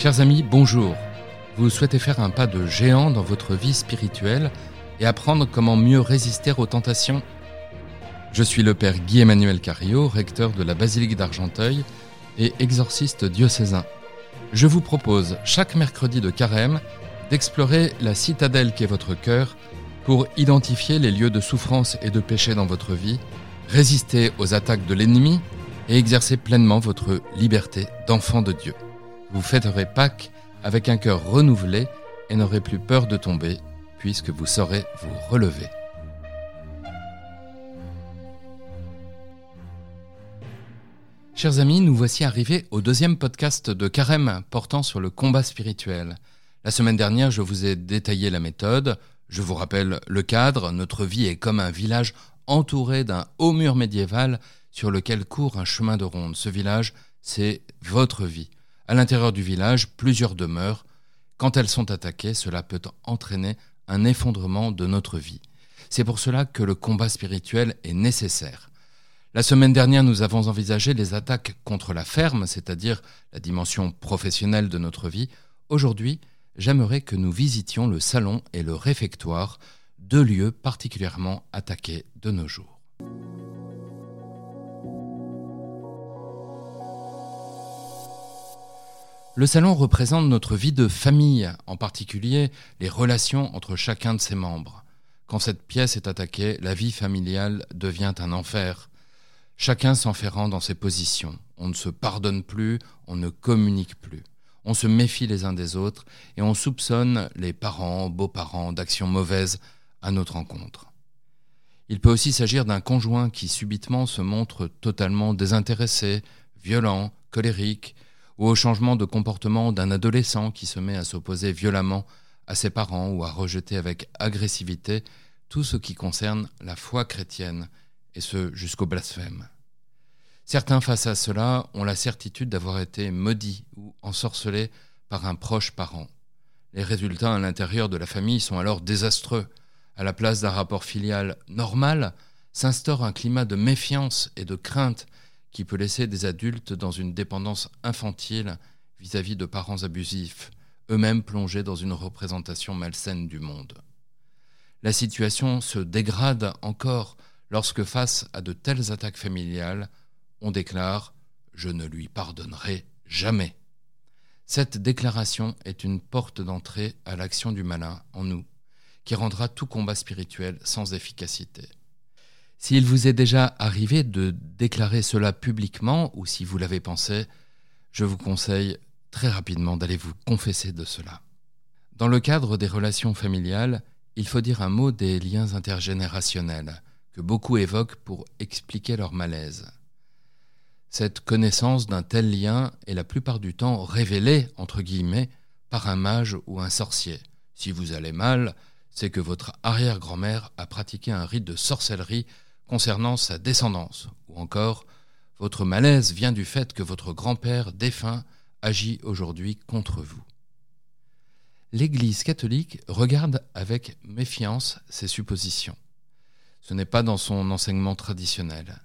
Chers amis, bonjour. Vous souhaitez faire un pas de géant dans votre vie spirituelle et apprendre comment mieux résister aux tentations? Je suis le Père Guy-Emmanuel Cario, recteur de la Basilique d'Argenteuil et exorciste diocésain. Je vous propose chaque mercredi de carême d'explorer la citadelle qu'est votre cœur pour identifier les lieux de souffrance et de péché dans votre vie, résister aux attaques de l'ennemi et exercer pleinement votre liberté d'enfant de Dieu. Vous fêterez Pâques avec un cœur renouvelé et n'aurez plus peur de tomber, puisque vous saurez vous relever. Chers amis, nous voici arrivés au deuxième podcast de Carême portant sur le combat spirituel. La semaine dernière, je vous ai détaillé la méthode. Je vous rappelle le cadre. Notre vie est comme un village entouré d'un haut mur médiéval sur lequel court un chemin de ronde. Ce village, c'est votre vie. À l'intérieur du village, plusieurs demeures. Quand elles sont attaquées, cela peut entraîner un effondrement de notre vie. C'est pour cela que le combat spirituel est nécessaire. La semaine dernière, nous avons envisagé les attaques contre la ferme, c'est-à-dire la dimension professionnelle de notre vie. Aujourd'hui, j'aimerais que nous visitions le salon et le réfectoire, deux lieux particulièrement attaqués de nos jours. Le salon représente notre vie de famille, en particulier les relations entre chacun de ses membres. Quand cette pièce est attaquée, la vie familiale devient un enfer. Chacun s'enferrant dans ses positions. On ne se pardonne plus, on ne communique plus. On se méfie les uns des autres et on soupçonne les parents, beaux-parents d'actions mauvaises à notre encontre. Il peut aussi s'agir d'un conjoint qui subitement se montre totalement désintéressé, violent, colérique, ou au changement de comportement d'un adolescent qui se met à s'opposer violemment à ses parents ou à rejeter avec agressivité tout ce qui concerne la foi chrétienne, et ce jusqu'au blasphème. Certains face à cela ont la certitude d'avoir été maudits ou ensorcelés par un proche parent. Les résultats à l'intérieur de la famille sont alors désastreux. À la place d'un rapport filial normal, s'instaure un climat de méfiance et de crainte qui peut laisser des adultes dans une dépendance infantile vis-à-vis de parents abusifs, eux-mêmes plongés dans une représentation malsaine du monde. La situation se dégrade encore lorsque face à de telles attaques familiales, on déclare ⁇ Je ne lui pardonnerai jamais ⁇ Cette déclaration est une porte d'entrée à l'action du malin en nous, qui rendra tout combat spirituel sans efficacité. S'il vous est déjà arrivé de déclarer cela publiquement ou si vous l'avez pensé, je vous conseille très rapidement d'aller vous confesser de cela. Dans le cadre des relations familiales, il faut dire un mot des liens intergénérationnels que beaucoup évoquent pour expliquer leur malaise. Cette connaissance d'un tel lien est la plupart du temps révélée, entre guillemets, par un mage ou un sorcier. Si vous allez mal, c'est que votre arrière-grand-mère a pratiqué un rite de sorcellerie concernant sa descendance, ou encore votre malaise vient du fait que votre grand-père défunt agit aujourd'hui contre vous. L'Église catholique regarde avec méfiance ces suppositions. Ce n'est pas dans son enseignement traditionnel.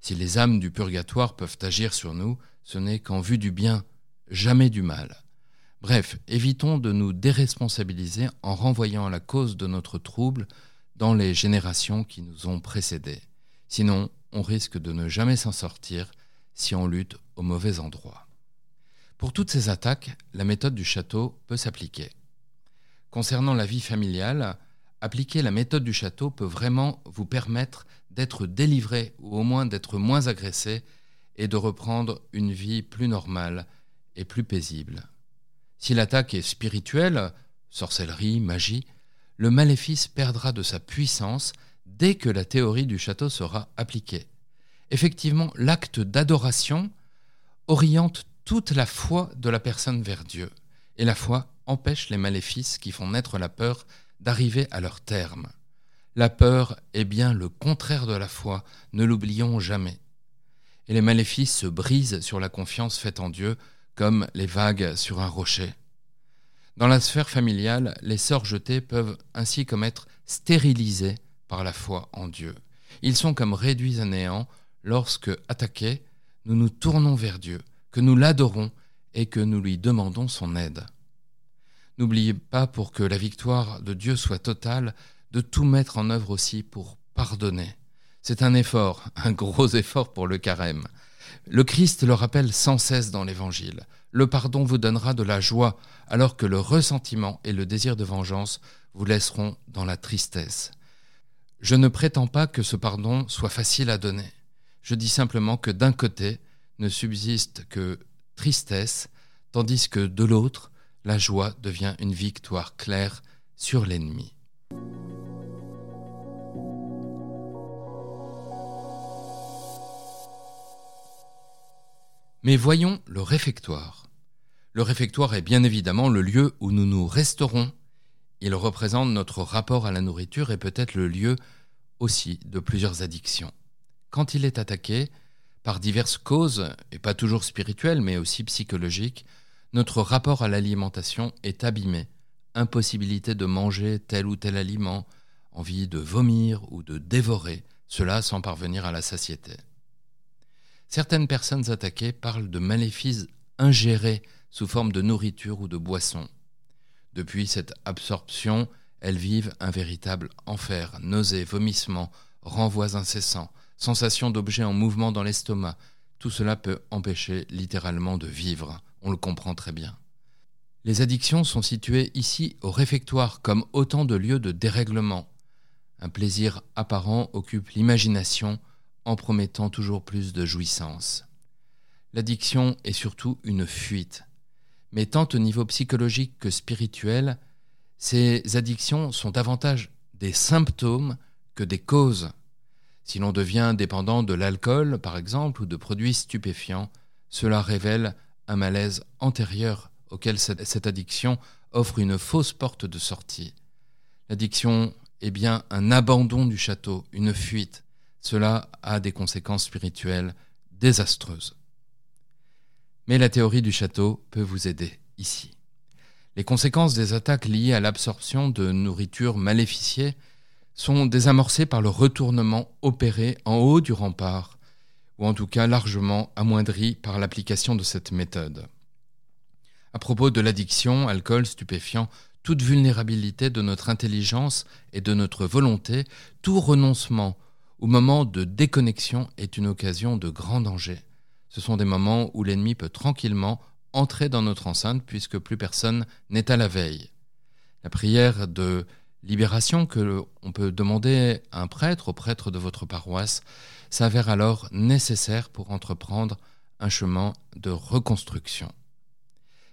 Si les âmes du purgatoire peuvent agir sur nous, ce n'est qu'en vue du bien, jamais du mal. Bref, évitons de nous déresponsabiliser en renvoyant la cause de notre trouble dans les générations qui nous ont précédés. Sinon, on risque de ne jamais s'en sortir si on lutte au mauvais endroit. Pour toutes ces attaques, la méthode du château peut s'appliquer. Concernant la vie familiale, appliquer la méthode du château peut vraiment vous permettre d'être délivré ou au moins d'être moins agressé et de reprendre une vie plus normale et plus paisible. Si l'attaque est spirituelle, sorcellerie, magie, le maléfice perdra de sa puissance dès que la théorie du château sera appliquée. Effectivement, l'acte d'adoration oriente toute la foi de la personne vers Dieu, et la foi empêche les maléfices qui font naître la peur d'arriver à leur terme. La peur est bien le contraire de la foi, ne l'oublions jamais. Et les maléfices se brisent sur la confiance faite en Dieu comme les vagues sur un rocher. Dans la sphère familiale, les sorts jetés peuvent ainsi comme être stérilisés par la foi en Dieu. Ils sont comme réduits à néant lorsque, attaqués, nous nous tournons vers Dieu, que nous l'adorons et que nous lui demandons son aide. N'oubliez pas, pour que la victoire de Dieu soit totale, de tout mettre en œuvre aussi pour pardonner. C'est un effort, un gros effort pour le carême. Le Christ le rappelle sans cesse dans l'Évangile. Le pardon vous donnera de la joie, alors que le ressentiment et le désir de vengeance vous laisseront dans la tristesse. Je ne prétends pas que ce pardon soit facile à donner. Je dis simplement que d'un côté ne subsiste que tristesse, tandis que de l'autre, la joie devient une victoire claire sur l'ennemi. Mais voyons le réfectoire. Le réfectoire est bien évidemment le lieu où nous nous resterons. Il représente notre rapport à la nourriture et peut-être le lieu aussi de plusieurs addictions. Quand il est attaqué, par diverses causes, et pas toujours spirituelles mais aussi psychologiques, notre rapport à l'alimentation est abîmé. Impossibilité de manger tel ou tel aliment, envie de vomir ou de dévorer, cela sans parvenir à la satiété. Certaines personnes attaquées parlent de maléfices ingérés sous forme de nourriture ou de boisson. Depuis cette absorption, elles vivent un véritable enfer, nausées, vomissements, renvois incessants, sensations d'objets en mouvement dans l'estomac. Tout cela peut empêcher littéralement de vivre, on le comprend très bien. Les addictions sont situées ici au réfectoire comme autant de lieux de dérèglement. Un plaisir apparent occupe l'imagination, en promettant toujours plus de jouissance. L'addiction est surtout une fuite. Mais tant au niveau psychologique que spirituel, ces addictions sont davantage des symptômes que des causes. Si l'on devient dépendant de l'alcool, par exemple, ou de produits stupéfiants, cela révèle un malaise antérieur auquel cette addiction offre une fausse porte de sortie. L'addiction est bien un abandon du château, une fuite, cela a des conséquences spirituelles désastreuses. Mais la théorie du château peut vous aider ici. Les conséquences des attaques liées à l'absorption de nourriture maléficiée sont désamorcées par le retournement opéré en haut du rempart, ou en tout cas largement amoindri par l'application de cette méthode. À propos de l'addiction, alcool, stupéfiant, toute vulnérabilité de notre intelligence et de notre volonté, tout renoncement où moment de déconnexion est une occasion de grand danger. Ce sont des moments où l'ennemi peut tranquillement entrer dans notre enceinte puisque plus personne n'est à la veille. La prière de libération que l'on peut demander à un prêtre, au prêtre de votre paroisse, s'avère alors nécessaire pour entreprendre un chemin de reconstruction.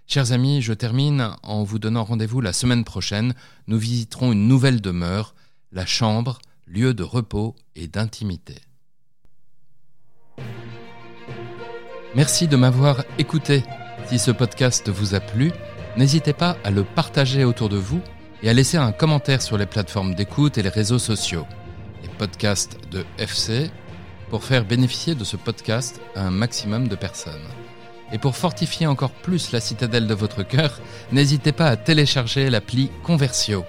Chers amis, je termine en vous donnant rendez-vous la semaine prochaine. Nous visiterons une nouvelle demeure, la chambre lieu de repos et d'intimité. Merci de m'avoir écouté. Si ce podcast vous a plu, n'hésitez pas à le partager autour de vous et à laisser un commentaire sur les plateformes d'écoute et les réseaux sociaux, les podcasts de FC, pour faire bénéficier de ce podcast un maximum de personnes. Et pour fortifier encore plus la citadelle de votre cœur, n'hésitez pas à télécharger l'appli Conversio.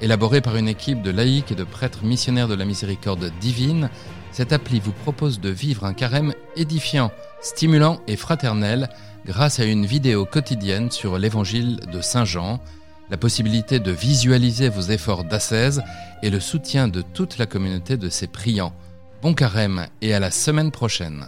Élaborée par une équipe de laïcs et de prêtres missionnaires de la miséricorde divine, cette appli vous propose de vivre un carême édifiant, stimulant et fraternel grâce à une vidéo quotidienne sur l'évangile de Saint Jean, la possibilité de visualiser vos efforts d'ascèse et le soutien de toute la communauté de ses priants. Bon carême et à la semaine prochaine.